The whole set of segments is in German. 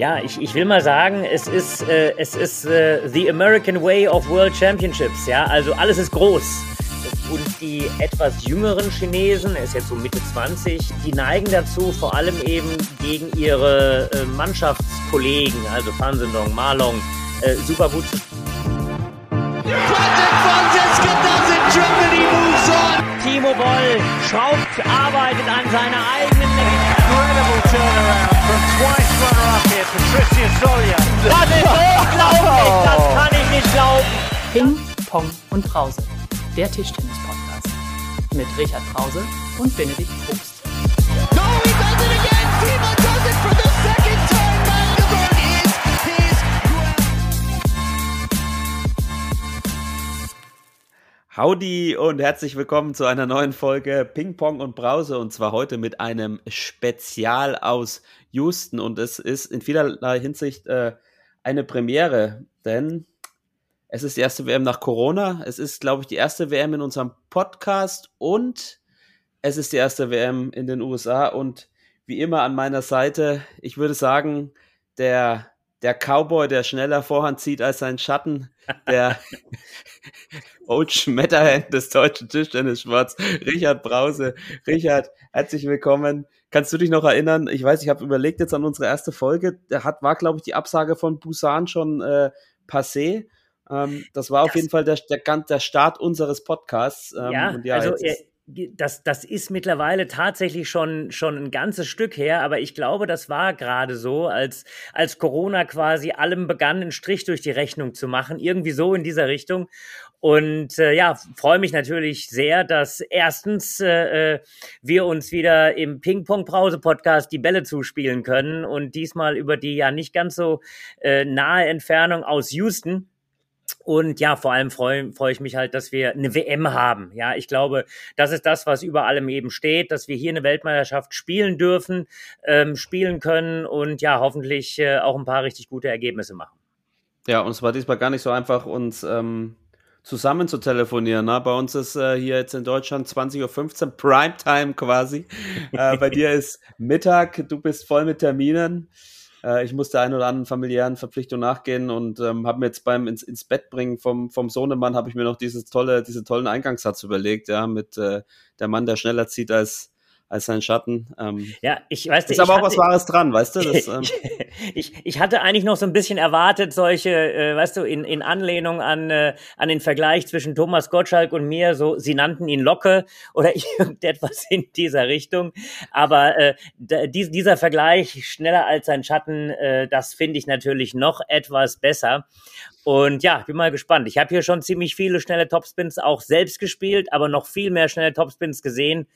Ja, ich, ich will mal sagen, es ist, äh, es ist äh, the American Way of World Championships. Ja, also alles ist groß. Und die etwas jüngeren Chinesen, er ist jetzt so Mitte 20, die neigen dazu, vor allem eben gegen ihre äh, Mannschaftskollegen, also Fan Zhendong, Ma Long, äh, super gut zu Timo Boll schraubt, arbeitet an seiner eigenen Incredible turnaround from twice runner-up here, Patricia Solia. Das ist unglaublich, das kann ich nicht glauben. Ping, Pong und Brause, der Tischtennis-Podcast. Mit Richard Brause und Benedikt Probst. Howdy und herzlich willkommen zu einer neuen Folge Ping Pong und Brause und zwar heute mit einem Spezial aus Houston und es ist in vielerlei Hinsicht äh, eine Premiere, denn es ist die erste WM nach Corona, es ist glaube ich die erste WM in unserem Podcast und es ist die erste WM in den USA und wie immer an meiner Seite, ich würde sagen, der der Cowboy, der schneller Vorhand zieht als sein Schatten, der Old Schmetterhand des deutschen Tischtennis-Sports, Richard Brause. Richard, herzlich willkommen. Kannst du dich noch erinnern? Ich weiß, ich habe überlegt jetzt an unsere erste Folge. Da hat, war, glaube ich, die Absage von Busan schon äh, passé. Ähm, das war das, auf jeden Fall der, der, der Start unseres Podcasts. Ähm, ja, ja, also das, das ist mittlerweile tatsächlich schon, schon ein ganzes Stück her, aber ich glaube, das war gerade so, als, als Corona quasi allem begann, einen Strich durch die Rechnung zu machen, irgendwie so in dieser Richtung. Und äh, ja, freue mich natürlich sehr, dass erstens äh, äh, wir uns wieder im Ping-Pong-Brause-Podcast die Bälle zuspielen können und diesmal über die ja nicht ganz so äh, nahe Entfernung aus Houston. Und ja, vor allem freue freu ich mich halt, dass wir eine WM haben. Ja, ich glaube, das ist das, was über allem eben steht, dass wir hier eine Weltmeisterschaft spielen dürfen, ähm, spielen können und ja, hoffentlich äh, auch ein paar richtig gute Ergebnisse machen. Ja, und es war diesmal gar nicht so einfach, uns ähm, zusammen zu telefonieren. Ne? Bei uns ist äh, hier jetzt in Deutschland 20.15 Uhr Primetime quasi. äh, bei dir ist Mittag, du bist voll mit Terminen. Äh, ich musste ein oder anderen familiären Verpflichtungen nachgehen und ähm, habe mir jetzt beim ins, ins Bett bringen vom, vom Sohnemann habe ich mir noch dieses tolle, diese tollen Eingangssatz überlegt, ja, mit äh, der Mann, der schneller zieht als als sein Schatten. Ähm, ja, ich weiß nicht. Ist aber auch was Wahres dran, weißt du? Das, ähm, ich, ich hatte eigentlich noch so ein bisschen erwartet, solche, äh, weißt du, in, in Anlehnung an, äh, an den Vergleich zwischen Thomas Gottschalk und mir, so, sie nannten ihn Locke oder irgendetwas in dieser Richtung. Aber äh, dies, dieser Vergleich, schneller als sein Schatten, äh, das finde ich natürlich noch etwas besser. Und ja, bin mal gespannt. Ich habe hier schon ziemlich viele schnelle Topspins auch selbst gespielt, aber noch viel mehr schnelle Topspins gesehen,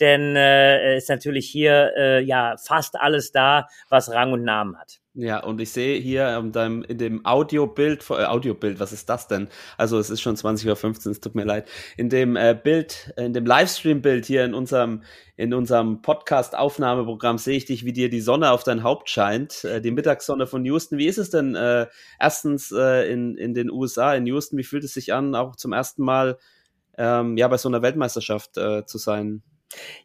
denn äh, ist natürlich hier äh, ja fast alles da, was Rang und Namen hat. Ja, und ich sehe hier in, deinem, in dem Audiobild, äh, Audiobild, was ist das denn? Also es ist schon 20.15 Uhr, es tut mir leid. In dem äh, Bild, in dem Livestream-Bild hier in unserem, in unserem Podcast-Aufnahmeprogramm sehe ich dich, wie dir die Sonne auf dein Haupt scheint, äh, die Mittagssonne von Houston. Wie ist es denn äh, erstens äh, in, in den USA, in Houston, wie fühlt es sich an, auch zum ersten Mal ähm, ja, bei so einer Weltmeisterschaft äh, zu sein?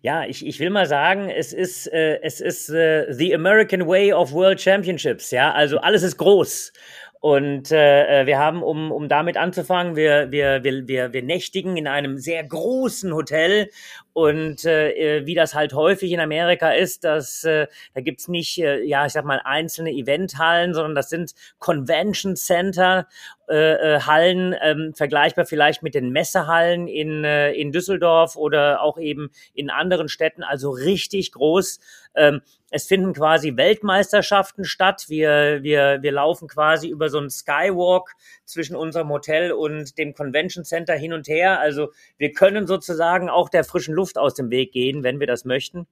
Ja, ich, ich will mal sagen, es ist, äh, es ist äh, the American Way of World Championships. Ja, also alles ist groß. Und äh, äh, wir haben, um, um damit anzufangen, wir, wir, wir, wir, wir nächtigen in einem sehr großen Hotel. Und äh, wie das halt häufig in Amerika ist, dass äh, da gibt's nicht, äh, ja, ich sag mal, einzelne Eventhallen, sondern das sind Convention Center äh, äh, Hallen, ähm, vergleichbar vielleicht mit den Messehallen in, äh, in Düsseldorf oder auch eben in anderen Städten, also richtig groß. Ähm, es finden quasi Weltmeisterschaften statt. Wir, wir, wir laufen quasi über so einen Skywalk zwischen unserem Hotel und dem Convention Center hin und her. Also wir können sozusagen auch der frischen Luft aus dem Weg gehen, wenn wir das möchten.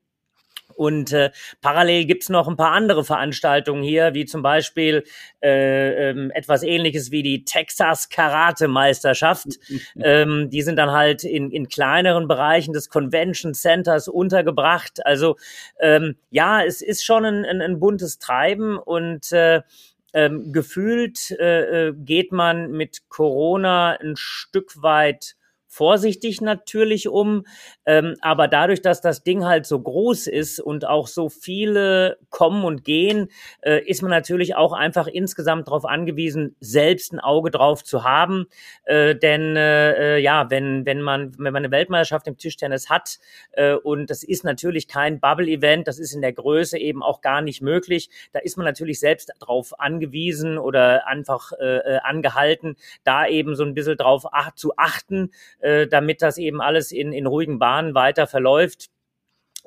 Und äh, parallel gibt's noch ein paar andere Veranstaltungen hier, wie zum Beispiel äh, ähm, etwas ähnliches wie die Texas Karate Meisterschaft. ähm, die sind dann halt in, in kleineren Bereichen des Convention Centers untergebracht. Also ähm, ja, es ist schon ein, ein, ein buntes Treiben und äh, ähm, gefühlt äh, äh geht man mit Corona ein Stück weit vorsichtig natürlich um. Ähm, aber dadurch, dass das Ding halt so groß ist und auch so viele kommen und gehen, äh, ist man natürlich auch einfach insgesamt darauf angewiesen, selbst ein Auge drauf zu haben. Äh, denn äh, ja, wenn, wenn, man, wenn man eine Weltmeisterschaft im Tischtennis hat äh, und das ist natürlich kein Bubble-Event, das ist in der Größe eben auch gar nicht möglich, da ist man natürlich selbst darauf angewiesen oder einfach äh, äh, angehalten, da eben so ein bisschen drauf ach, zu achten, äh, damit das eben alles in, in ruhigen Bahnen weiter verläuft.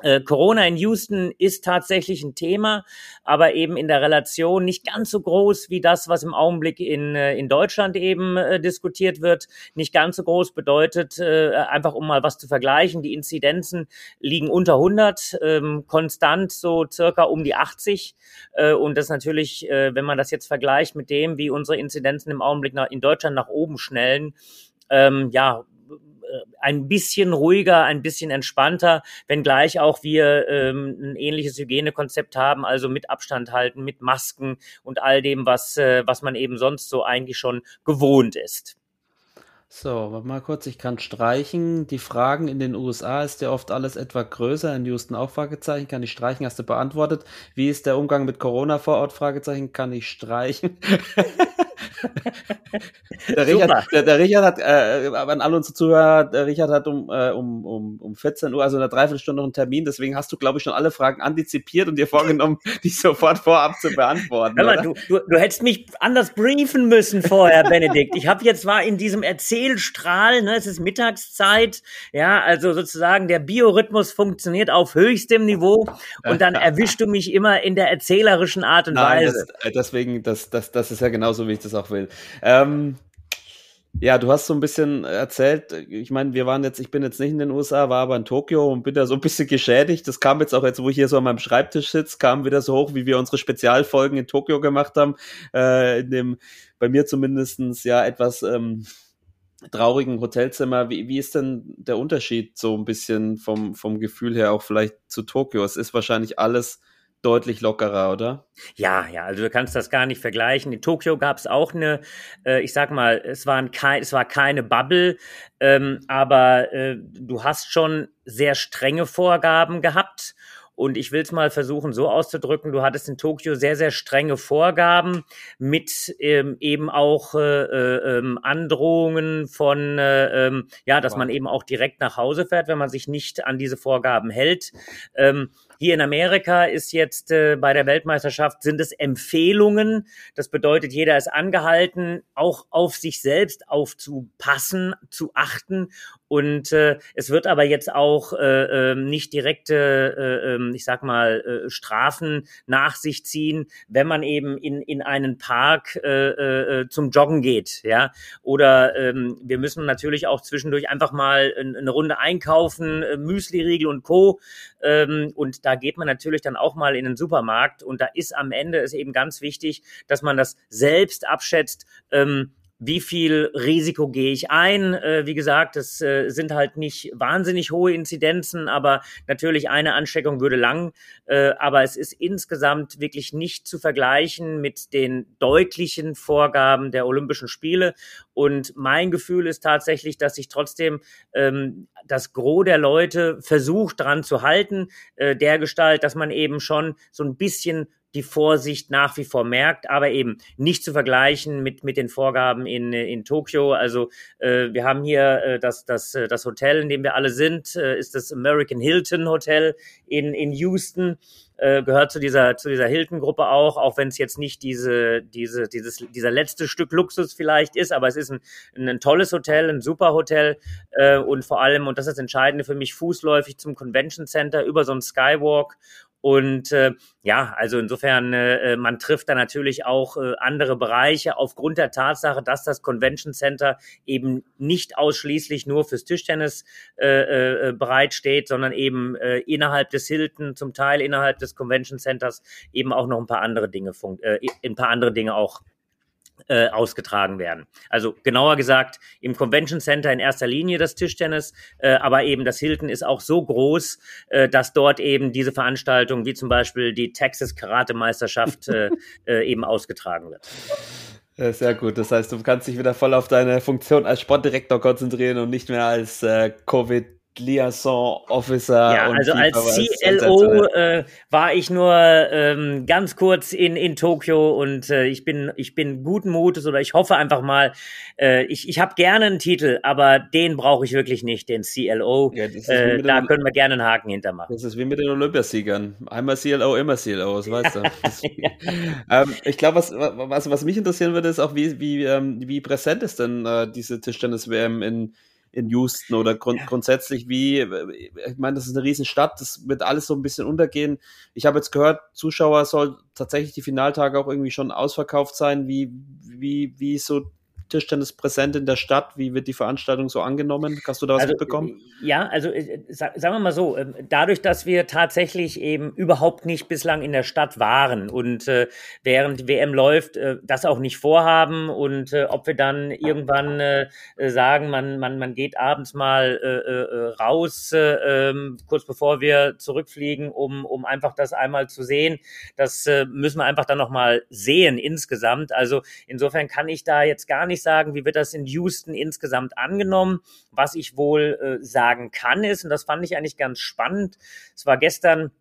Äh, Corona in Houston ist tatsächlich ein Thema, aber eben in der Relation nicht ganz so groß wie das, was im Augenblick in, äh, in Deutschland eben äh, diskutiert wird. Nicht ganz so groß bedeutet, äh, einfach um mal was zu vergleichen, die Inzidenzen liegen unter 100, ähm, konstant so circa um die 80. Äh, und das natürlich, äh, wenn man das jetzt vergleicht mit dem, wie unsere Inzidenzen im Augenblick nach, in Deutschland nach oben schnellen, ähm, ja, ein bisschen ruhiger, ein bisschen entspannter, wenngleich auch wir ähm, ein ähnliches Hygienekonzept haben, also mit Abstand halten, mit Masken und all dem, was, äh, was man eben sonst so eigentlich schon gewohnt ist. So, warte mal kurz, ich kann streichen. Die Fragen in den USA ist ja oft alles etwa größer. In Houston auch Fragezeichen. Kann ich streichen? Hast du beantwortet. Wie ist der Umgang mit Corona vor Ort? Fragezeichen. Kann ich streichen? der, Richard, der, der, Richard hat, äh, an alle unsere Zuhörer, der Richard hat um, äh, um, um, um 14 Uhr, also in einer Dreiviertelstunde noch einen Termin, deswegen hast du, glaube ich, schon alle Fragen antizipiert und dir vorgenommen, die sofort vorab zu beantworten. Hör mal, du, du, du hättest mich anders briefen müssen vorher, Benedikt. Ich habe jetzt war in diesem Erzählstrahl, ne, es ist Mittagszeit, ja, also sozusagen der Biorhythmus funktioniert auf höchstem Niveau und dann erwischst du mich immer in der erzählerischen Art und Nein, Weise. Das, äh, deswegen, das, das, das ist ja genauso, wie ich das auch will. Ähm, ja, du hast so ein bisschen erzählt, ich meine, wir waren jetzt, ich bin jetzt nicht in den USA, war aber in Tokio und bin da so ein bisschen geschädigt. Das kam jetzt auch jetzt, wo ich hier so an meinem Schreibtisch sitze, kam wieder so hoch, wie wir unsere Spezialfolgen in Tokio gemacht haben, äh, in dem, bei mir zumindestens ja, etwas ähm, traurigen Hotelzimmer. Wie, wie ist denn der Unterschied so ein bisschen vom, vom Gefühl her auch vielleicht zu Tokio? Es ist wahrscheinlich alles deutlich lockerer, oder? Ja, ja, also du kannst das gar nicht vergleichen. In Tokio gab es auch eine, äh, ich sag mal, es, waren kein, es war keine Bubble, ähm, aber äh, du hast schon sehr strenge Vorgaben gehabt. Und ich will es mal versuchen so auszudrücken, du hattest in Tokio sehr, sehr strenge Vorgaben mit ähm, eben auch äh, äh, ähm, Androhungen von, äh, ähm, ja, dass wow. man eben auch direkt nach Hause fährt, wenn man sich nicht an diese Vorgaben hält. Ähm, hier in Amerika ist jetzt äh, bei der Weltmeisterschaft sind es Empfehlungen. Das bedeutet, jeder ist angehalten, auch auf sich selbst aufzupassen, zu achten. Und äh, es wird aber jetzt auch äh, äh, nicht direkte, äh, ähm, ich sag mal, äh, Strafen nach sich ziehen, wenn man eben in, in einen Park äh, äh, zum Joggen geht. Ja? Oder ähm, wir müssen natürlich auch zwischendurch einfach mal eine Runde einkaufen, äh, Müsli-Riegel und Co. Ähm, und da geht man natürlich dann auch mal in den Supermarkt und da ist am Ende ist eben ganz wichtig, dass man das selbst abschätzt. Ähm, wie viel Risiko gehe ich ein? Äh, wie gesagt, es äh, sind halt nicht wahnsinnig hohe Inzidenzen, aber natürlich eine Ansteckung würde lang. Äh, aber es ist insgesamt wirklich nicht zu vergleichen mit den deutlichen Vorgaben der Olympischen Spiele. Und mein Gefühl ist tatsächlich, dass sich trotzdem ähm, das Gros der Leute versucht dran zu halten, äh, der Gestalt, dass man eben schon so ein bisschen die Vorsicht nach wie vor merkt, aber eben nicht zu vergleichen mit, mit den Vorgaben in, in Tokio. Also äh, wir haben hier äh, das, das, äh, das Hotel, in dem wir alle sind, äh, ist das American Hilton Hotel in, in Houston. Äh, gehört zu dieser zu dieser Hilton-Gruppe auch, auch wenn es jetzt nicht diese diese dieses dieser letzte Stück Luxus vielleicht ist, aber es ist ein, ein tolles Hotel, ein super Hotel äh, und vor allem und das ist das Entscheidende für mich fußläufig zum Convention Center über so einen Skywalk und äh, ja, also insofern, äh, man trifft da natürlich auch äh, andere Bereiche aufgrund der Tatsache, dass das Convention Center eben nicht ausschließlich nur fürs Tischtennis äh, äh, bereitsteht, sondern eben äh, innerhalb des Hilton, zum Teil innerhalb des Convention Centers eben auch noch ein paar andere Dinge, äh, ein paar andere Dinge auch äh, ausgetragen werden. Also genauer gesagt im Convention Center in erster Linie das Tischtennis, äh, aber eben das Hilton ist auch so groß, äh, dass dort eben diese Veranstaltung wie zum Beispiel die Texas Karate Meisterschaft äh, äh, eben ausgetragen wird. Sehr gut. Das heißt, du kannst dich wieder voll auf deine Funktion als Sportdirektor konzentrieren und nicht mehr als äh, Covid Liaison Officer. Ja, also als CLO äh, war ich nur ähm, ganz kurz in, in Tokio und äh, ich bin ich bin guten Mutes oder ich hoffe einfach mal, äh, ich, ich habe gerne einen Titel, aber den brauche ich wirklich nicht, den CLO. Ja, äh, da können wir gerne einen Haken hintermachen. Das ist wie mit den Olympiasiegern. Einmal CLO, immer CLO, das weißt du. ähm, ich glaube, was, was, was mich interessieren würde, ist auch, wie, wie, ähm, wie präsent ist denn äh, diese Tischtennis-WM in in Houston oder grund grundsätzlich wie, ich meine, das ist eine Riesenstadt, das wird alles so ein bisschen untergehen. Ich habe jetzt gehört, Zuschauer soll tatsächlich die Finaltage auch irgendwie schon ausverkauft sein. Wie, wie, wie so Tischtennis präsent in der Stadt? Wie wird die Veranstaltung so angenommen? Hast du da was also, mitbekommen? Ja, also äh, sagen wir mal so, ähm, dadurch, dass wir tatsächlich eben überhaupt nicht bislang in der Stadt waren und äh, während WM läuft, äh, das auch nicht vorhaben und äh, ob wir dann irgendwann äh, sagen, man, man, man geht abends mal äh, raus, ähm, kurz bevor wir zurückfliegen, um, um einfach das einmal zu sehen, das müssen wir einfach dann nochmal sehen insgesamt. Also insofern kann ich da jetzt gar nicht nicht sagen, wie wird das in Houston insgesamt angenommen. Was ich wohl äh, sagen kann ist, und das fand ich eigentlich ganz spannend, es war gestern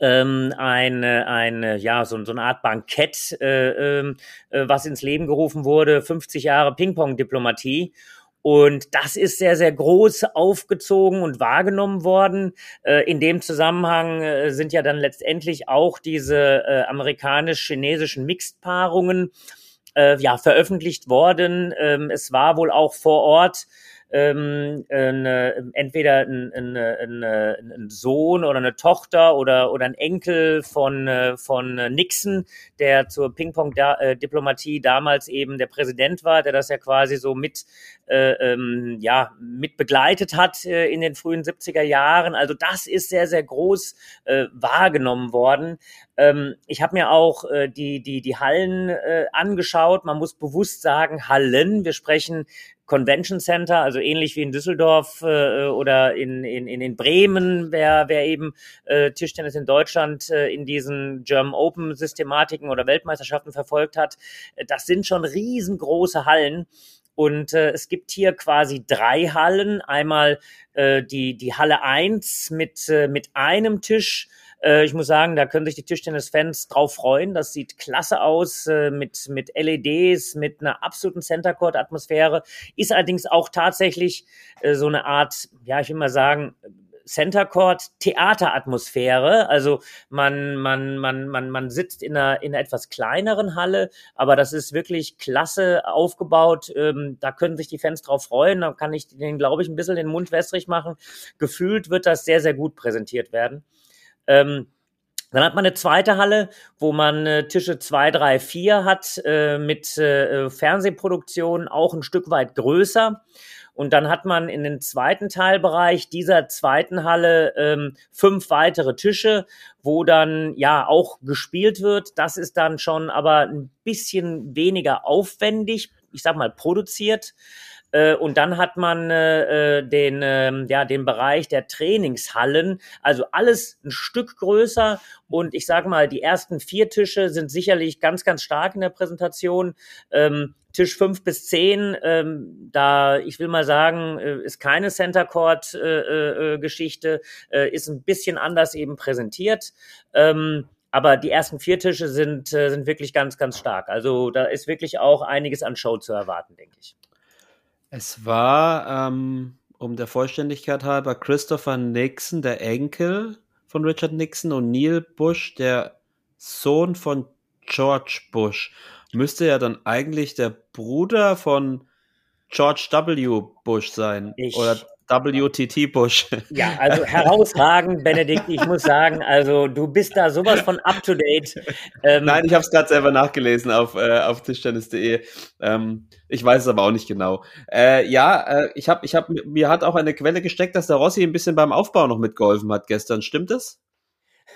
ähm, eine, eine, ja, so, so eine Art Bankett, äh, ähm, äh, was ins Leben gerufen wurde, 50 Jahre Ping-Pong-Diplomatie. Und das ist sehr, sehr groß aufgezogen und wahrgenommen worden. Äh, in dem Zusammenhang äh, sind ja dann letztendlich auch diese äh, amerikanisch-chinesischen Mixed-Paarungen äh, ja, veröffentlicht worden. Ähm, es war wohl auch vor Ort ähm, eine, entweder ein, ein, ein, ein, Sohn oder eine Tochter oder, oder ein Enkel von, äh, von Nixon, der zur Ping-Pong-Diplomatie damals eben der Präsident war, der das ja quasi so mit, äh, ähm, ja, mit begleitet hat äh, in den frühen 70er Jahren. Also das ist sehr, sehr groß äh, wahrgenommen worden. Ähm, ich habe mir auch äh, die, die, die Hallen äh, angeschaut. Man muss bewusst sagen, Hallen. Wir sprechen Convention Center, also ähnlich wie in Düsseldorf äh, oder in, in, in Bremen, wer, wer eben äh, Tischtennis in Deutschland äh, in diesen German Open Systematiken oder Weltmeisterschaften verfolgt hat. Das sind schon riesengroße Hallen. Und äh, es gibt hier quasi drei Hallen. Einmal äh, die, die Halle eins mit, äh, mit einem Tisch äh, ich muss sagen, da können sich die Tischtennis-Fans drauf freuen. Das sieht klasse aus äh, mit, mit LEDs, mit einer absoluten Center Court-Atmosphäre. Ist allerdings auch tatsächlich äh, so eine Art, ja, ich will mal sagen, Center Court Theateratmosphäre. Also man, man, man, man, man sitzt in einer, in einer etwas kleineren Halle, aber das ist wirklich klasse aufgebaut. Ähm, da können sich die Fans drauf freuen. Da kann ich denen, glaube ich, ein bisschen den Mund wässrig machen. Gefühlt wird das sehr, sehr gut präsentiert werden. Ähm, dann hat man eine zweite Halle, wo man äh, Tische 2, 3, 4 hat, äh, mit äh, Fernsehproduktion auch ein Stück weit größer. Und dann hat man in den zweiten Teilbereich dieser zweiten Halle ähm, fünf weitere Tische, wo dann ja auch gespielt wird. Das ist dann schon aber ein bisschen weniger aufwendig, ich sag mal produziert. Äh, und dann hat man äh, äh, den, äh, ja, den Bereich der Trainingshallen, also alles ein Stück größer. Und ich sage mal, die ersten vier Tische sind sicherlich ganz, ganz stark in der Präsentation. Ähm, Tisch fünf bis zehn, ähm, da ich will mal sagen, äh, ist keine Center Court äh, äh, Geschichte, äh, ist ein bisschen anders eben präsentiert. Ähm, aber die ersten vier Tische sind, sind wirklich ganz, ganz stark. Also da ist wirklich auch einiges an Show zu erwarten, denke ich. Es war, ähm, um der Vollständigkeit halber, Christopher Nixon, der Enkel von Richard Nixon, und Neil Bush, der Sohn von George Bush. Müsste ja dann eigentlich der Bruder von George W. Bush sein. Ich, oder WTT Bush. Ja, also herausragend, Benedikt. Ich muss sagen, also du bist da sowas von up to date. Ähm, Nein, ich habe es gerade selber nachgelesen auf, äh, auf tischtennis.de. Ähm, ich weiß es aber auch nicht genau. Äh, ja, äh, ich habe, ich habe, mir hat auch eine Quelle gesteckt, dass der Rossi ein bisschen beim Aufbau noch mitgeholfen hat gestern. Stimmt das?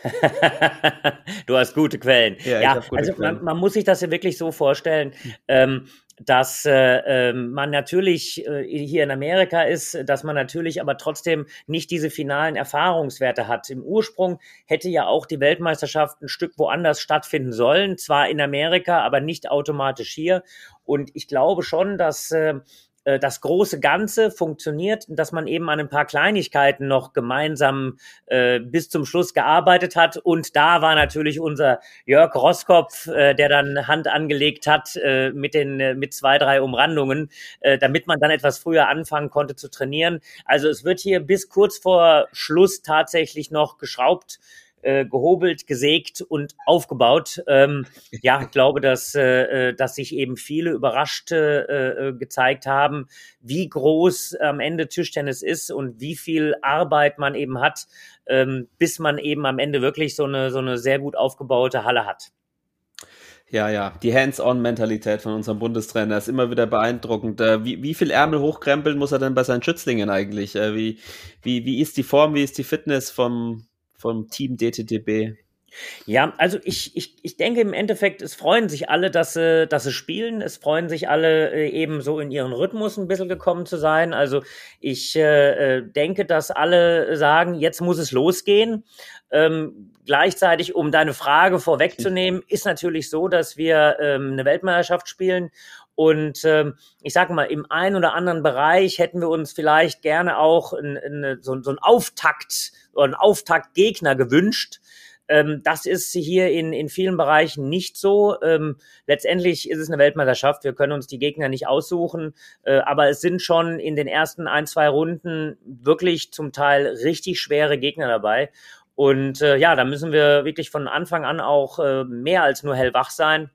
du hast gute Quellen. Ja, ja gute also Quellen. Man, man, muss sich das ja wirklich so vorstellen. Ähm, dass äh, ähm, man natürlich äh, hier in Amerika ist, dass man natürlich aber trotzdem nicht diese finalen Erfahrungswerte hat. Im Ursprung hätte ja auch die Weltmeisterschaft ein Stück woanders stattfinden sollen, zwar in Amerika, aber nicht automatisch hier. Und ich glaube schon, dass äh, äh, das große Ganze funktioniert, dass man eben an ein paar Kleinigkeiten noch gemeinsam äh, bis zum Schluss gearbeitet hat. Und da war natürlich unser Jörg Roskopf, äh, der dann Hand angelegt hat äh, mit den äh, mit zwei drei Umrandungen, äh, damit man dann etwas früher anfangen konnte zu trainieren. Also es wird hier bis kurz vor Schluss tatsächlich noch geschraubt äh, gehobelt, gesägt und aufgebaut. Ähm, ja, ich glaube, dass, äh, äh, dass sich eben viele überrascht äh, äh, gezeigt haben, wie groß am Ende Tischtennis ist und wie viel Arbeit man eben hat, ähm, bis man eben am Ende wirklich so eine, so eine sehr gut aufgebaute Halle hat. Ja, ja, die Hands-on-Mentalität von unserem Bundestrainer ist immer wieder beeindruckend. Wie, wie viel Ärmel hochkrempeln muss er denn bei seinen Schützlingen eigentlich? Wie, wie, wie ist die Form, wie ist die Fitness vom, vom Team DTDB? Ja, also ich, ich, ich denke im Endeffekt, es freuen sich alle, dass sie, dass sie spielen. Es freuen sich alle, äh, eben so in ihren Rhythmus ein bisschen gekommen zu sein. Also ich äh, äh, denke, dass alle sagen, jetzt muss es losgehen. Ähm, gleichzeitig, um deine Frage vorwegzunehmen, ist natürlich so, dass wir ähm, eine Weltmeisterschaft spielen und ähm, ich sage mal, im einen oder anderen Bereich hätten wir uns vielleicht gerne auch in, in, so, so einen Auftakt oder einen Auftaktgegner gewünscht. Ähm, das ist hier in, in vielen Bereichen nicht so. Ähm, letztendlich ist es eine Weltmeisterschaft. Wir können uns die Gegner nicht aussuchen. Äh, aber es sind schon in den ersten ein, zwei Runden wirklich zum Teil richtig schwere Gegner dabei. Und äh, ja, da müssen wir wirklich von Anfang an auch äh, mehr als nur hellwach sein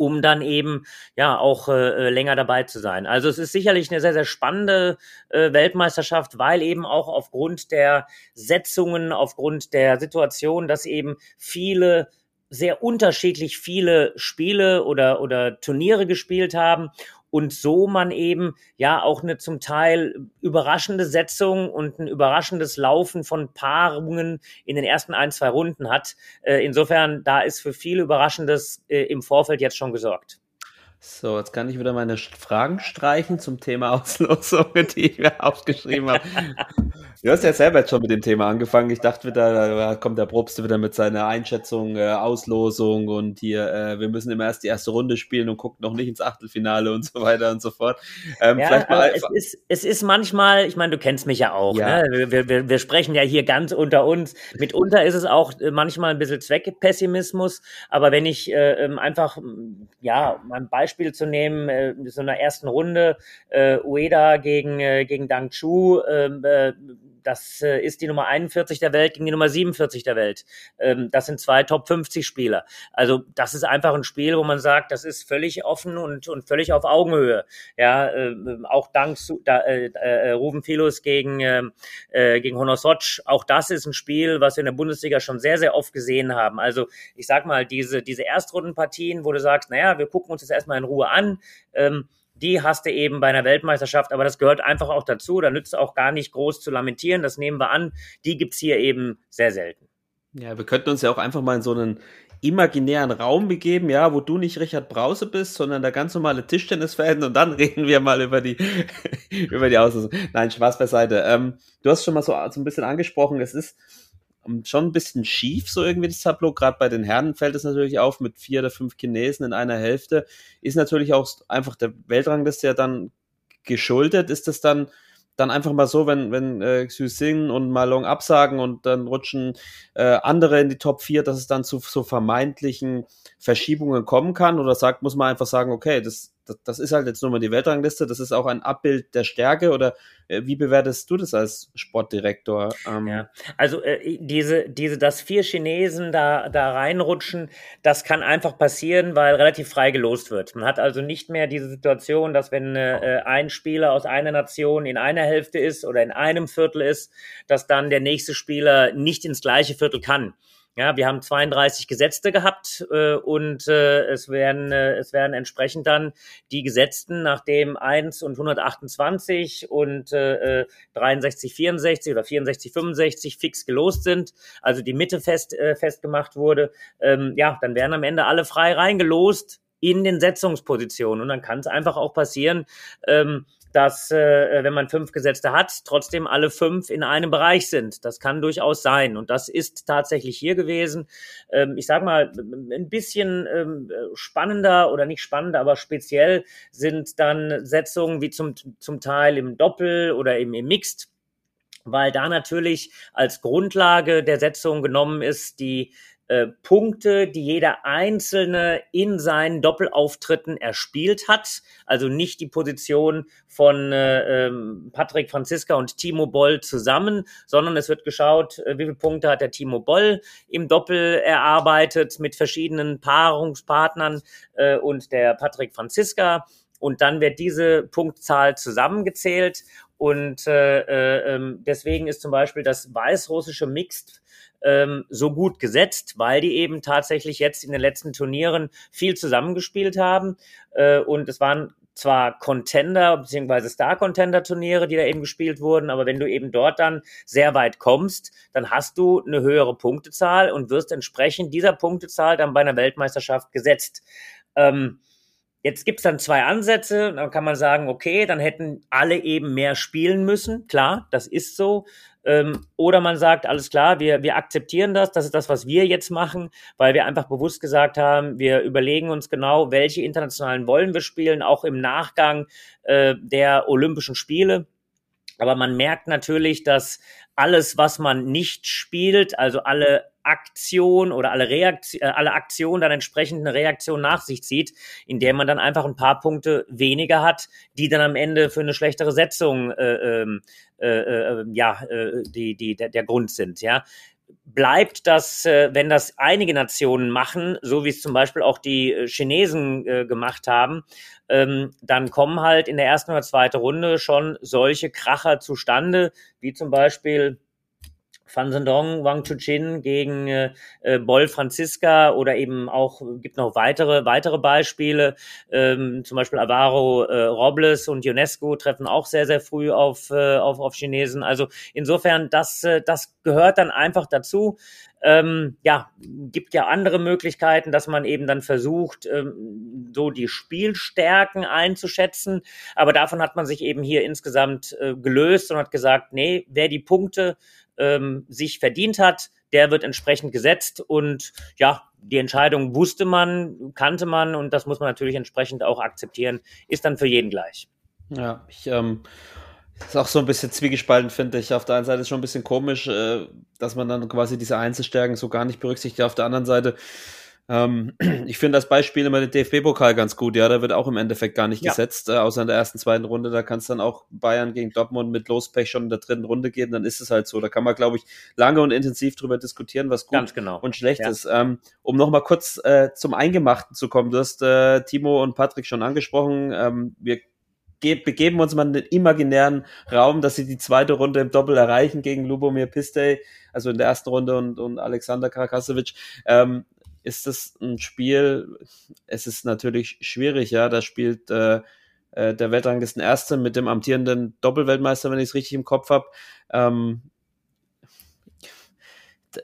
um dann eben ja auch äh, äh, länger dabei zu sein. Also es ist sicherlich eine sehr, sehr spannende äh, Weltmeisterschaft, weil eben auch aufgrund der Setzungen, aufgrund der Situation, dass eben viele sehr unterschiedlich viele Spiele oder, oder Turniere gespielt haben und so man eben ja auch eine zum Teil überraschende Setzung und ein überraschendes Laufen von Paarungen in den ersten ein, zwei Runden hat. Äh, insofern, da ist für viel Überraschendes äh, im Vorfeld jetzt schon gesorgt. So, jetzt kann ich wieder meine Fragen streichen zum Thema Auslosungen, die ich mir aufgeschrieben habe. Du hast ja selber jetzt schon mit dem Thema angefangen. Ich dachte wieder, da kommt der Probst wieder mit seiner Einschätzung, äh, Auslosung und hier, äh, wir müssen immer erst die erste Runde spielen und gucken noch nicht ins Achtelfinale und so weiter und so fort. Ähm, ja, vielleicht mal es, ist, es ist manchmal, ich meine, du kennst mich ja auch, ja. Ne? wir, wir, wir sprechen ja hier ganz unter uns. Mitunter ist es auch äh, manchmal ein bisschen Zweckpessimismus, aber wenn ich äh, ähm, einfach, ja, mal ein Beispiel zu nehmen, äh, so einer ersten Runde, äh, Ueda gegen, äh, gegen Dang Chu, ähm, äh, das äh, ist die Nummer 41 der Welt gegen die Nummer 47 der Welt. Ähm, das sind zwei Top 50 Spieler. Also das ist einfach ein Spiel, wo man sagt, das ist völlig offen und, und völlig auf Augenhöhe. Ja, äh, auch dank da, äh, äh, Ruben Filus gegen, ähm, äh, gegen Honosoc. Auch das ist ein Spiel, was wir in der Bundesliga schon sehr, sehr oft gesehen haben. Also ich sag mal, diese, diese Erstrundenpartien, wo du sagst, naja, wir gucken uns das erstmal in Ruhe an. Ähm, die hast du eben bei einer Weltmeisterschaft, aber das gehört einfach auch dazu. Da nützt auch gar nicht groß zu lamentieren. Das nehmen wir an. Die gibt's hier eben sehr selten. Ja, wir könnten uns ja auch einfach mal in so einen imaginären Raum begeben, ja, wo du nicht Richard Brause bist, sondern der ganz normale Tischtennisfan und dann reden wir mal über die über die Auslösung. Nein, Spaß beiseite. Ähm, du hast schon mal so, so ein bisschen angesprochen, es ist schon ein bisschen schief, so irgendwie das Tableau. Gerade bei den Herren fällt es natürlich auf mit vier oder fünf Chinesen in einer Hälfte. Ist natürlich auch einfach der Weltrangliste ja dann geschuldet. Ist das dann dann einfach mal so, wenn, wenn äh, Xu Xing und Malong absagen und dann rutschen äh, andere in die Top 4, dass es dann zu so vermeintlichen Verschiebungen kommen kann? Oder sagt, muss man einfach sagen, okay, das, das, das ist halt jetzt nur mal die Weltrangliste, das ist auch ein Abbild der Stärke oder äh, wie bewertest du das als Sportdirektor? Ähm, ja, also äh, diese, diese, dass vier Chinesen da, da reinrutschen, das kann einfach passieren, weil relativ frei gelost wird. Man hat also nicht mehr diese Situation, dass wenn äh, ein Spieler aus einer Nation in einer Hälfte ist oder in einem Viertel ist, dass dann der nächste Spieler nicht ins gleiche Viertel kann. Ja, wir haben 32 Gesetzte gehabt äh, und äh, es werden äh, es werden entsprechend dann die Gesetzten, nachdem 1 und 128 und äh, 63 64 oder 64 65 fix gelost sind, also die Mitte fest äh, festgemacht wurde, ähm, ja, dann werden am Ende alle frei reingelost in den Setzungspositionen. Und dann kann es einfach auch passieren, ähm, dass, äh, wenn man fünf Gesetzte hat, trotzdem alle fünf in einem Bereich sind. Das kann durchaus sein. Und das ist tatsächlich hier gewesen. Ähm, ich sage mal, ein bisschen ähm, spannender oder nicht spannender, aber speziell sind dann Setzungen wie zum, zum Teil im Doppel oder im, im Mixed weil da natürlich als Grundlage der Setzung genommen ist die äh, Punkte, die jeder Einzelne in seinen Doppelauftritten erspielt hat. Also nicht die Position von äh, ähm, Patrick Franziska und Timo Boll zusammen, sondern es wird geschaut, äh, wie viele Punkte hat der Timo Boll im Doppel erarbeitet mit verschiedenen Paarungspartnern äh, und der Patrick Franziska. Und dann wird diese Punktzahl zusammengezählt und äh, äh, ähm, deswegen ist zum Beispiel das weißrussische Mixed ähm, so gut gesetzt, weil die eben tatsächlich jetzt in den letzten Turnieren viel zusammengespielt haben. Äh, und es waren zwar Contender bzw. Star-Contender-Turniere, die da eben gespielt wurden, aber wenn du eben dort dann sehr weit kommst, dann hast du eine höhere Punktezahl und wirst entsprechend dieser Punktezahl dann bei einer Weltmeisterschaft gesetzt. Ähm, Jetzt gibt's dann zwei Ansätze. Dann kann man sagen, okay, dann hätten alle eben mehr spielen müssen. Klar, das ist so. Ähm, oder man sagt, alles klar, wir, wir akzeptieren das, das ist das, was wir jetzt machen, weil wir einfach bewusst gesagt haben, wir überlegen uns genau, welche internationalen wollen wir spielen, auch im Nachgang äh, der Olympischen Spiele. Aber man merkt natürlich, dass alles, was man nicht spielt, also alle Aktion oder alle, Reaktion, äh, alle Aktionen dann entsprechend eine Reaktion nach sich zieht, in der man dann einfach ein paar Punkte weniger hat, die dann am Ende für eine schlechtere Setzung äh, ähm, äh, äh, ja äh, die, die, der, der Grund sind. Ja, bleibt das, äh, wenn das einige Nationen machen, so wie es zum Beispiel auch die äh, Chinesen äh, gemacht haben, ähm, dann kommen halt in der ersten oder zweiten Runde schon solche Kracher zustande, wie zum Beispiel Fan Zhendong, Wang Chuchin gegen äh, äh, Boll Franziska oder eben auch, gibt noch weitere, weitere Beispiele, ähm, zum Beispiel Avaro äh, Robles und UNESCO treffen auch sehr, sehr früh auf, äh, auf, auf Chinesen. Also insofern, das, äh, das gehört dann einfach dazu. Ähm, ja, gibt ja andere Möglichkeiten, dass man eben dann versucht, ähm, so die Spielstärken einzuschätzen. Aber davon hat man sich eben hier insgesamt äh, gelöst und hat gesagt, nee, wer die Punkte ähm, sich verdient hat, der wird entsprechend gesetzt und ja, die Entscheidung wusste man, kannte man und das muss man natürlich entsprechend auch akzeptieren, ist dann für jeden gleich. Ja, ich ähm, ist auch so ein bisschen zwiegespalten, finde ich. Auf der einen Seite ist schon ein bisschen komisch, äh, dass man dann quasi diese Einzelstärken so gar nicht berücksichtigt. Auf der anderen Seite ähm, ich finde das Beispiel immer den DFB-Pokal ganz gut, ja, da wird auch im Endeffekt gar nicht ja. gesetzt, äh, außer in der ersten, zweiten Runde, da kann es dann auch Bayern gegen Dortmund mit Lospech schon in der dritten Runde geben, dann ist es halt so, da kann man, glaube ich, lange und intensiv drüber diskutieren, was gut genau. und schlecht ja. ist. Ähm, um nochmal kurz äh, zum Eingemachten zu kommen, du hast äh, Timo und Patrick schon angesprochen, ähm, wir begeben uns mal in den imaginären Raum, dass sie die zweite Runde im Doppel erreichen gegen Lubomir Pistey, also in der ersten Runde und, und Alexander Karakasevic. Ähm, ist es ein Spiel, es ist natürlich schwierig, ja, da spielt äh, äh, der Weltranglisten Erste mit dem amtierenden Doppelweltmeister, wenn ich es richtig im Kopf habe. Ähm,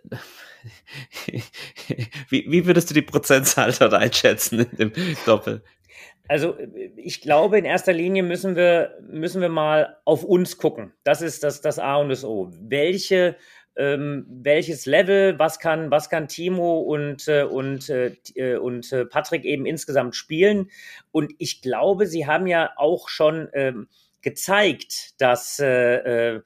wie, wie würdest du die Prozentzahl dort einschätzen in dem Doppel? Also ich glaube, in erster Linie müssen wir, müssen wir mal auf uns gucken. Das ist das, das A und das O. Welche ähm, welches Level, was kann, was kann Timo und, äh, und, äh, äh, und äh, Patrick eben insgesamt spielen. Und ich glaube, sie haben ja auch schon ähm, gezeigt, dass äh,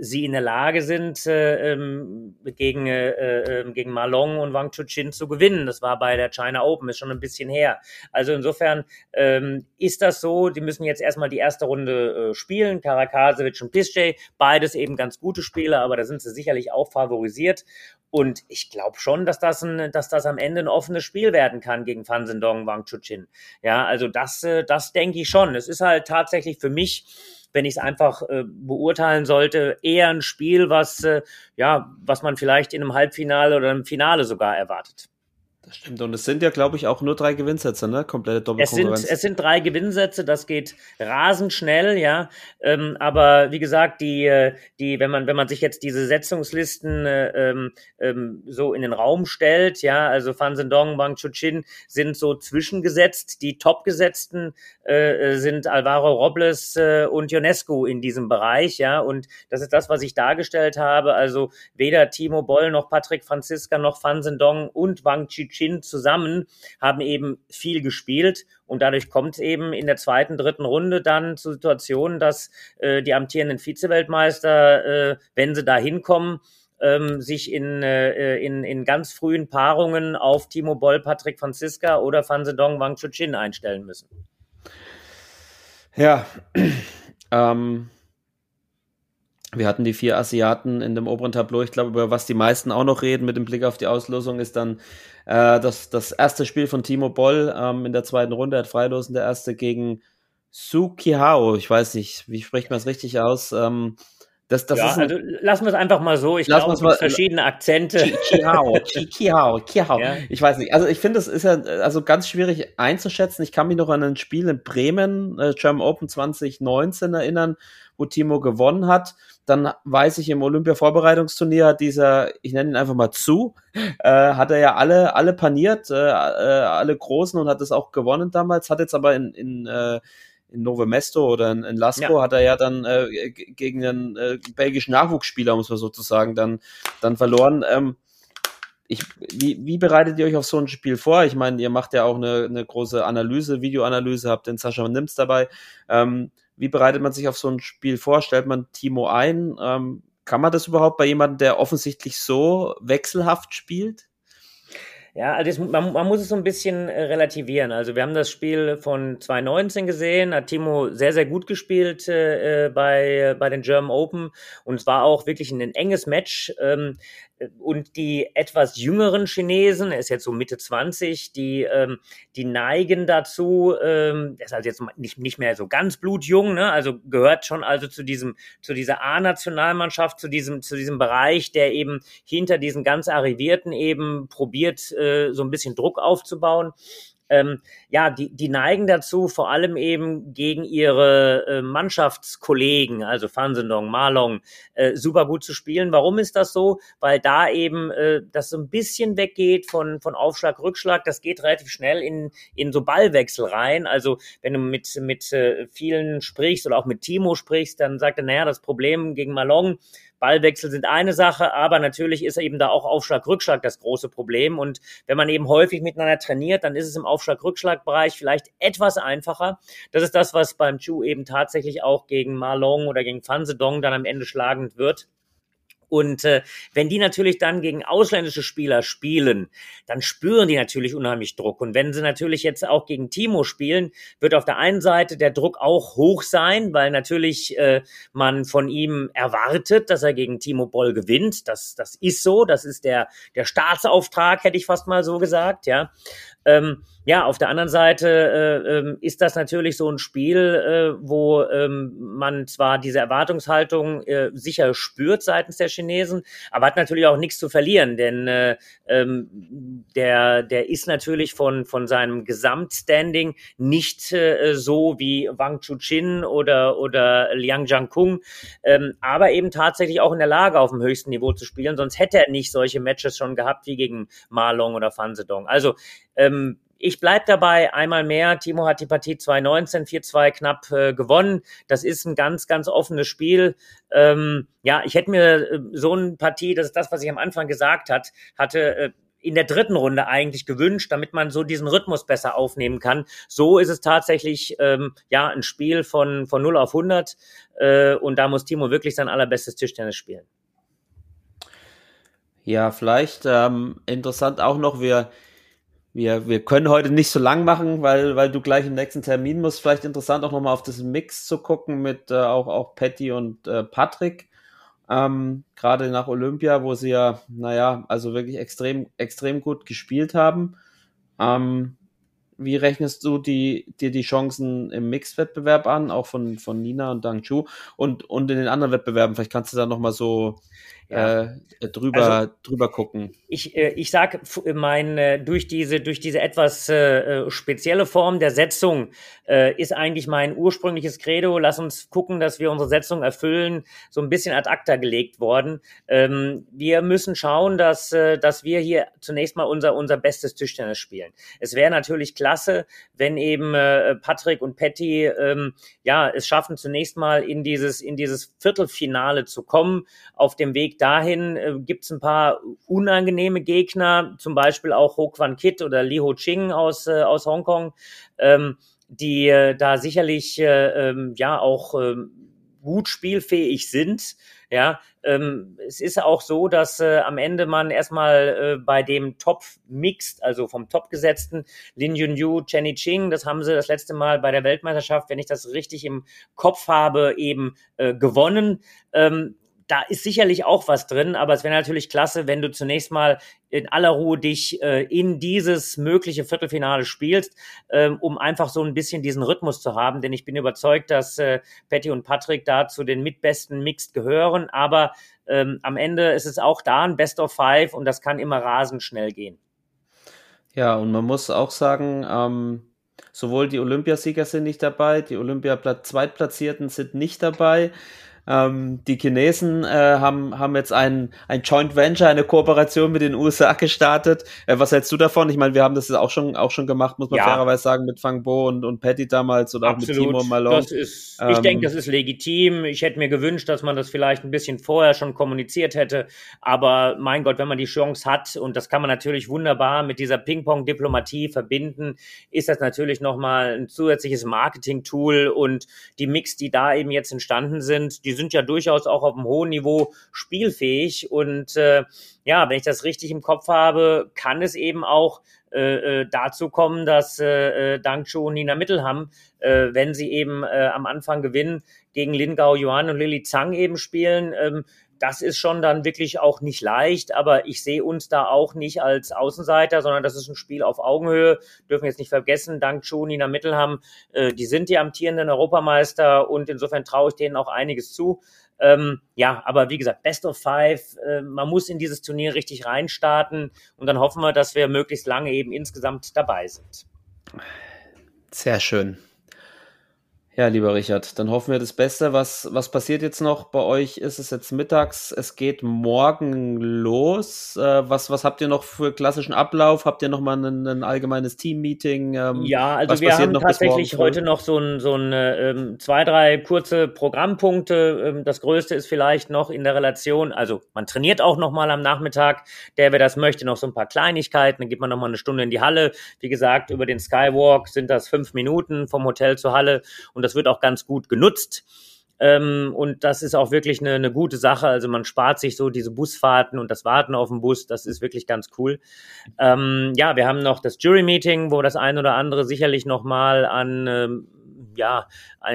sie in der Lage sind, äh, ähm, gegen, äh, äh, gegen Malong und Wang Chuchin zu gewinnen. Das war bei der China Open, ist schon ein bisschen her. Also insofern ähm, ist das so, die müssen jetzt erstmal die erste Runde äh, spielen, Karakasevic und Piszczek, beides eben ganz gute Spieler, aber da sind sie sicherlich auch favorisiert. Und ich glaube schon, dass das, ein, dass das am Ende ein offenes Spiel werden kann gegen Fan Zhendong, Wang Chuchin. Ja, also das, äh, das denke ich schon. Es ist halt tatsächlich für mich wenn ich es einfach äh, beurteilen sollte, eher ein Spiel, was, äh, ja, was man vielleicht in einem Halbfinale oder einem Finale sogar erwartet. Das stimmt. Und es sind ja, glaube ich, auch nur drei Gewinnsätze, ne? Komplette Doppelkonkurrenz. Es sind, es sind drei Gewinnsätze, das geht rasend schnell, ja. Ähm, aber wie gesagt, die, äh, die, wenn man, wenn man sich jetzt diese Setzungslisten äh, ähm, ähm, so in den Raum stellt, ja, also Fan Sendong, Wang Chuchin sind so zwischengesetzt. Die Topgesetzten äh, äh, sind Alvaro Robles äh, und Ionescu in diesem Bereich, ja. Und das ist das, was ich dargestellt habe. Also weder Timo Boll noch Patrick Franziska noch Fan Sendong und Wang Chuchin Chin zusammen haben eben viel gespielt und dadurch kommt eben in der zweiten, dritten Runde dann zu Situationen, dass äh, die amtierenden Vizeweltmeister, äh, wenn sie da hinkommen, ähm, sich in, äh, in, in ganz frühen Paarungen auf Timo Boll, Patrick Franziska oder Fan Zedong Wang Chuchin einstellen müssen. Ja, ähm, wir hatten die vier Asiaten in dem oberen Tableau. Ich glaube, über was die meisten auch noch reden mit dem Blick auf die Auslosung ist dann äh, das, das erste Spiel von Timo Boll ähm, in der zweiten Runde. Er hat freilosen der erste gegen Su Kihao. Ich weiß nicht, wie spricht man es richtig aus? Ähm, das, das ja, ein, also lassen wir es einfach mal so. Ich glaube, es gibt verschiedene Akzente. Kihao, Kihao, Kihao. Ja. Ich weiß nicht. Also ich finde, es ist ja also ganz schwierig einzuschätzen. Ich kann mich noch an ein Spiel in Bremen, äh, German Open 2019 erinnern, wo Timo gewonnen hat. Dann weiß ich, im Olympia-Vorbereitungsturnier hat dieser, ich nenne ihn einfach mal zu, äh, hat er ja alle, alle paniert, äh, äh, alle Großen und hat es auch gewonnen damals, hat jetzt aber in, in äh, in Nove Mesto oder in, in Lasco ja. hat er ja dann äh, gegen einen äh, belgischen Nachwuchsspieler, muss man sozusagen, dann, dann verloren. Ähm, ich, wie, wie bereitet ihr euch auf so ein Spiel vor? Ich meine, ihr macht ja auch eine, eine große Analyse, Videoanalyse, habt den Sascha Nims dabei. Ähm, wie bereitet man sich auf so ein Spiel vor? Stellt man Timo ein? Ähm, kann man das überhaupt bei jemandem, der offensichtlich so wechselhaft spielt? Ja, also das, man, man, muss es so ein bisschen äh, relativieren. Also wir haben das Spiel von 2019 gesehen, hat Timo sehr, sehr gut gespielt äh, äh bei, bei den German Open und es war auch wirklich ein enges Match. Ähm, und die etwas jüngeren Chinesen, er ist jetzt so Mitte 20, die, ähm, die neigen dazu, ähm, ist also jetzt nicht, nicht mehr so ganz blutjung, ne? also gehört schon also zu diesem, zu dieser A-Nationalmannschaft, zu diesem, zu diesem Bereich, der eben hinter diesen ganz Arrivierten eben probiert, äh, so ein bisschen Druck aufzubauen ähm, ja, die, die neigen dazu, vor allem eben gegen ihre äh, Mannschaftskollegen, also Fansendong, Malong, äh, super gut zu spielen. Warum ist das so? Weil da eben äh, das so ein bisschen weggeht von, von Aufschlag, Rückschlag. Das geht relativ schnell in, in so Ballwechsel rein. Also wenn du mit, mit äh, vielen sprichst oder auch mit Timo sprichst, dann sagt er, naja, das Problem gegen Malong, Ballwechsel sind eine Sache, aber natürlich ist eben da auch Aufschlag-Rückschlag das große Problem. Und wenn man eben häufig miteinander trainiert, dann ist es im Aufschlag-Rückschlag-Bereich vielleicht etwas einfacher. Das ist das, was beim Chu eben tatsächlich auch gegen Malong oder gegen Fansedong dann am Ende schlagend wird. Und äh, wenn die natürlich dann gegen ausländische Spieler spielen, dann spüren die natürlich unheimlich Druck. Und wenn sie natürlich jetzt auch gegen Timo spielen, wird auf der einen Seite der Druck auch hoch sein, weil natürlich äh, man von ihm erwartet, dass er gegen Timo Boll gewinnt. Das, das ist so, das ist der, der Staatsauftrag, hätte ich fast mal so gesagt, ja. Ähm, ja, auf der anderen Seite äh, äh, ist das natürlich so ein Spiel, äh, wo ähm, man zwar diese Erwartungshaltung äh, sicher spürt seitens der Chinesen, aber hat natürlich auch nichts zu verlieren, denn äh, ähm, der, der ist natürlich von, von seinem Gesamtstanding nicht äh, so wie Wang Chuchin oder, oder Liang Jiankung, ähm, aber eben tatsächlich auch in der Lage, auf dem höchsten Niveau zu spielen, sonst hätte er nicht solche Matches schon gehabt wie gegen Malong oder Fan Zedong. Also ähm, ich bleib dabei, einmal mehr. Timo hat die Partie 2019 4-2 knapp äh, gewonnen. Das ist ein ganz, ganz offenes Spiel. Ähm, ja, ich hätte mir äh, so eine Partie, das ist das, was ich am Anfang gesagt hat, hatte, äh, in der dritten Runde eigentlich gewünscht, damit man so diesen Rhythmus besser aufnehmen kann. So ist es tatsächlich ähm, ja ein Spiel von von 0 auf 100 äh, und da muss Timo wirklich sein allerbestes Tischtennis spielen. Ja, vielleicht ähm, interessant auch noch, wir wir, wir können heute nicht so lang machen, weil, weil du gleich im nächsten Termin musst. Vielleicht interessant auch nochmal auf das Mix zu gucken mit äh, auch, auch Patty und äh, Patrick. Ähm, Gerade nach Olympia, wo sie ja, naja, also wirklich extrem, extrem gut gespielt haben. Ähm, wie rechnest du die, dir die Chancen im Mixed-Wettbewerb an, auch von, von Nina und Dang Chu und, und in den anderen Wettbewerben? Vielleicht kannst du da nochmal so ja. äh, drüber, also, drüber gucken. Ich, äh, ich sage, mein, äh, durch, diese, durch diese etwas äh, äh, spezielle Form der Setzung äh, ist eigentlich mein ursprüngliches Credo. Lass uns gucken, dass wir unsere Setzung erfüllen, so ein bisschen ad acta gelegt worden. Ähm, wir müssen schauen, dass, dass wir hier zunächst mal unser, unser bestes Tischtennis spielen. Es wäre natürlich klasse, wenn eben äh, Patrick und Patty ähm, ja, es schaffen, zunächst mal in dieses, in dieses Viertelfinale zu kommen, auf dem Weg dahin äh, gibt es ein paar unangenehme Gegner, zum Beispiel auch Ho Kwan Kit oder Li Ho Ching aus, äh, aus Hongkong, ähm, die äh, da sicherlich äh, ähm, ja auch äh, gut spielfähig sind. Ja, ähm, es ist auch so, dass äh, am Ende man erstmal äh, bei dem Top Mixed, also vom Top gesetzten Lin Yunyu, Chenny Ching, das haben sie das letzte Mal bei der Weltmeisterschaft, wenn ich das richtig im Kopf habe, eben äh, gewonnen. Ähm, da ist sicherlich auch was drin, aber es wäre natürlich klasse, wenn du zunächst mal in aller Ruhe dich äh, in dieses mögliche Viertelfinale spielst, ähm, um einfach so ein bisschen diesen Rhythmus zu haben. Denn ich bin überzeugt, dass äh, Patty und Patrick da zu den mitbesten Mixed gehören. Aber ähm, am Ende ist es auch da ein Best of Five und das kann immer rasend schnell gehen. Ja, und man muss auch sagen, ähm, sowohl die Olympiasieger sind nicht dabei, die Olympia-Zweitplatzierten sind nicht dabei. Ähm, die Chinesen äh, haben, haben jetzt ein, ein Joint Venture, eine Kooperation mit den USA gestartet. Äh, was hältst du davon? Ich meine, wir haben das auch schon, auch schon gemacht, muss man ja. fairerweise sagen, mit Fang Bo und, und Patty damals oder Absolut. auch mit Timo Malone. Das ist, ähm, ich denke, das ist legitim. Ich hätte mir gewünscht, dass man das vielleicht ein bisschen vorher schon kommuniziert hätte. Aber mein Gott, wenn man die Chance hat, und das kann man natürlich wunderbar mit dieser Ping-Pong-Diplomatie verbinden, ist das natürlich nochmal ein zusätzliches Marketing-Tool und die Mix, die da eben jetzt entstanden sind, die sind ja durchaus auch auf einem hohen Niveau spielfähig. Und äh, ja, wenn ich das richtig im Kopf habe, kann es eben auch äh, äh dazu kommen, dass äh, äh Dang Chu und Nina Mittelham, äh, wenn sie eben äh, am Anfang gewinnen, gegen Lingao Yuan und Lili Zhang eben spielen. Ähm, das ist schon dann wirklich auch nicht leicht, aber ich sehe uns da auch nicht als Außenseiter, sondern das ist ein Spiel auf Augenhöhe. Dürfen jetzt nicht vergessen, dank Chu, Nina Mittelham, äh, die sind die amtierenden Europameister und insofern traue ich denen auch einiges zu. Ähm, ja, aber wie gesagt, Best of Five, äh, man muss in dieses Turnier richtig reinstarten und dann hoffen wir, dass wir möglichst lange eben insgesamt dabei sind. Sehr schön. Ja, lieber Richard, dann hoffen wir das Beste. Was, was passiert jetzt noch bei euch? Ist es jetzt mittags? Es geht morgen los. Äh, was, was habt ihr noch für klassischen Ablauf? Habt ihr noch mal ein, ein allgemeines Team-Meeting? Ähm, ja, also wir haben tatsächlich heute noch so ein, so ein ähm, zwei, drei kurze Programmpunkte. Ähm, das größte ist vielleicht noch in der Relation, also man trainiert auch noch mal am Nachmittag. Der, wer das möchte, noch so ein paar Kleinigkeiten. Dann geht man noch mal eine Stunde in die Halle. Wie gesagt, über den Skywalk sind das fünf Minuten vom Hotel zur Halle und das wird auch ganz gut genutzt. Ähm, und das ist auch wirklich eine, eine gute Sache. Also man spart sich so diese Busfahrten und das Warten auf dem Bus. Das ist wirklich ganz cool. Ähm, ja, wir haben noch das Jury-Meeting, wo das ein oder andere sicherlich nochmal an ähm, ja,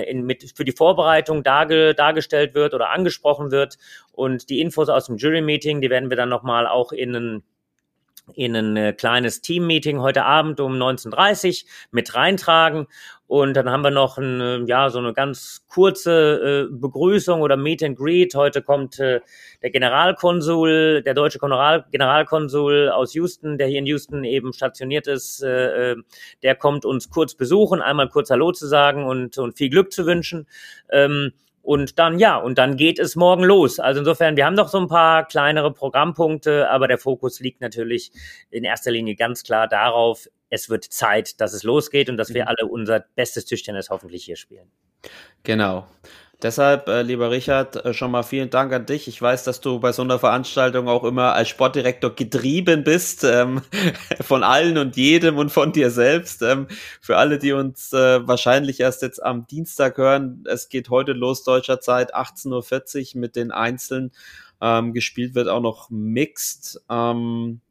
in, mit, für die Vorbereitung darge, dargestellt wird oder angesprochen wird. Und die Infos aus dem Jury-Meeting, die werden wir dann nochmal auch in ein in ein äh, kleines Team-Meeting heute Abend um 19.30 Uhr mit reintragen. Und dann haben wir noch ein, äh, ja, so eine ganz kurze äh, Begrüßung oder Meet and Greet. Heute kommt äh, der Generalkonsul, der deutsche General, Generalkonsul aus Houston, der hier in Houston eben stationiert ist. Äh, äh, der kommt uns kurz besuchen, einmal kurz Hallo zu sagen und, und viel Glück zu wünschen. Ähm, und dann, ja, und dann geht es morgen los. Also insofern, wir haben noch so ein paar kleinere Programmpunkte, aber der Fokus liegt natürlich in erster Linie ganz klar darauf, es wird Zeit, dass es losgeht und dass wir mhm. alle unser bestes Tischtennis hoffentlich hier spielen. Genau. Deshalb, äh, lieber Richard, äh, schon mal vielen Dank an dich. Ich weiß, dass du bei so einer Veranstaltung auch immer als Sportdirektor getrieben bist ähm, von allen und jedem und von dir selbst. Ähm, für alle, die uns äh, wahrscheinlich erst jetzt am Dienstag hören, es geht heute los deutscher Zeit 18:40 Uhr mit den Einzelnen. Ähm, gespielt wird auch noch Mixed. Ähm,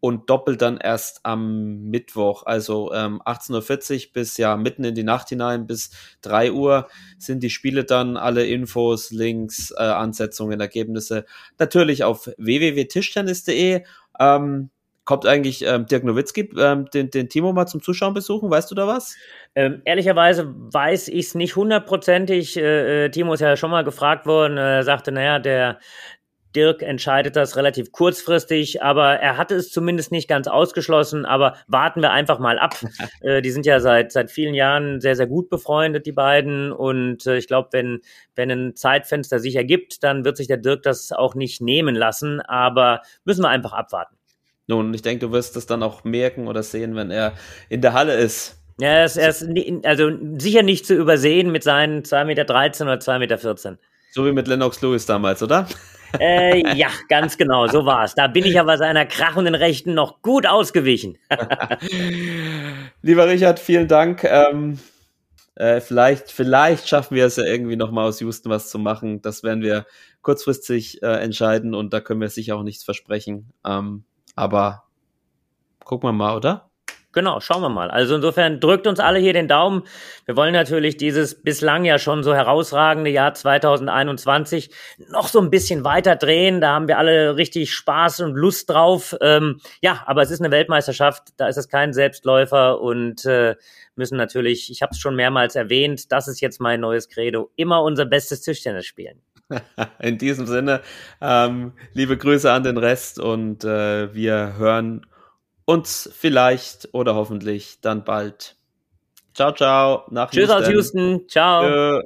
und doppelt dann erst am Mittwoch, also ähm, 18.40 Uhr bis ja mitten in die Nacht hinein bis 3 Uhr sind die Spiele dann, alle Infos, Links, äh, Ansetzungen, Ergebnisse natürlich auf www.tischtennis.de. Ähm, kommt eigentlich ähm, Dirk Nowitzki ähm, den, den Timo mal zum Zuschauen besuchen? Weißt du da was? Ähm, ehrlicherweise weiß ich es nicht hundertprozentig. Äh, äh, Timo ist ja schon mal gefragt worden, äh, sagte, naja, der, Dirk entscheidet das relativ kurzfristig, aber er hatte es zumindest nicht ganz ausgeschlossen. Aber warten wir einfach mal ab. äh, die sind ja seit seit vielen Jahren sehr sehr gut befreundet, die beiden. Und äh, ich glaube, wenn wenn ein Zeitfenster sich ergibt, dann wird sich der Dirk das auch nicht nehmen lassen. Aber müssen wir einfach abwarten. Nun, ich denke, du wirst das dann auch merken oder sehen, wenn er in der Halle ist. Ja, er ist, er ist also sicher nicht zu übersehen mit seinen 2,13 Meter oder 2,14 Meter. So wie mit Lennox Lewis damals, oder? Äh, ja, ganz genau, so war es. Da bin ich aber seiner krachenden Rechten noch gut ausgewichen. Lieber Richard, vielen Dank. Ähm, äh, vielleicht, vielleicht schaffen wir es ja irgendwie nochmal aus Houston was zu machen. Das werden wir kurzfristig äh, entscheiden und da können wir sicher auch nichts versprechen. Ähm, aber gucken wir mal, oder? Genau, schauen wir mal. Also insofern drückt uns alle hier den Daumen. Wir wollen natürlich dieses bislang ja schon so herausragende Jahr 2021 noch so ein bisschen weiter drehen. Da haben wir alle richtig Spaß und Lust drauf. Ähm, ja, aber es ist eine Weltmeisterschaft, da ist es kein Selbstläufer und äh, müssen natürlich, ich habe es schon mehrmals erwähnt, das ist jetzt mein neues Credo, immer unser bestes Tischtennis spielen. In diesem Sinne, ähm, liebe Grüße an den Rest und äh, wir hören uns vielleicht oder hoffentlich dann bald. Ciao, ciao. Nach Tschüss Houston. aus Houston. Ciao. Tschö.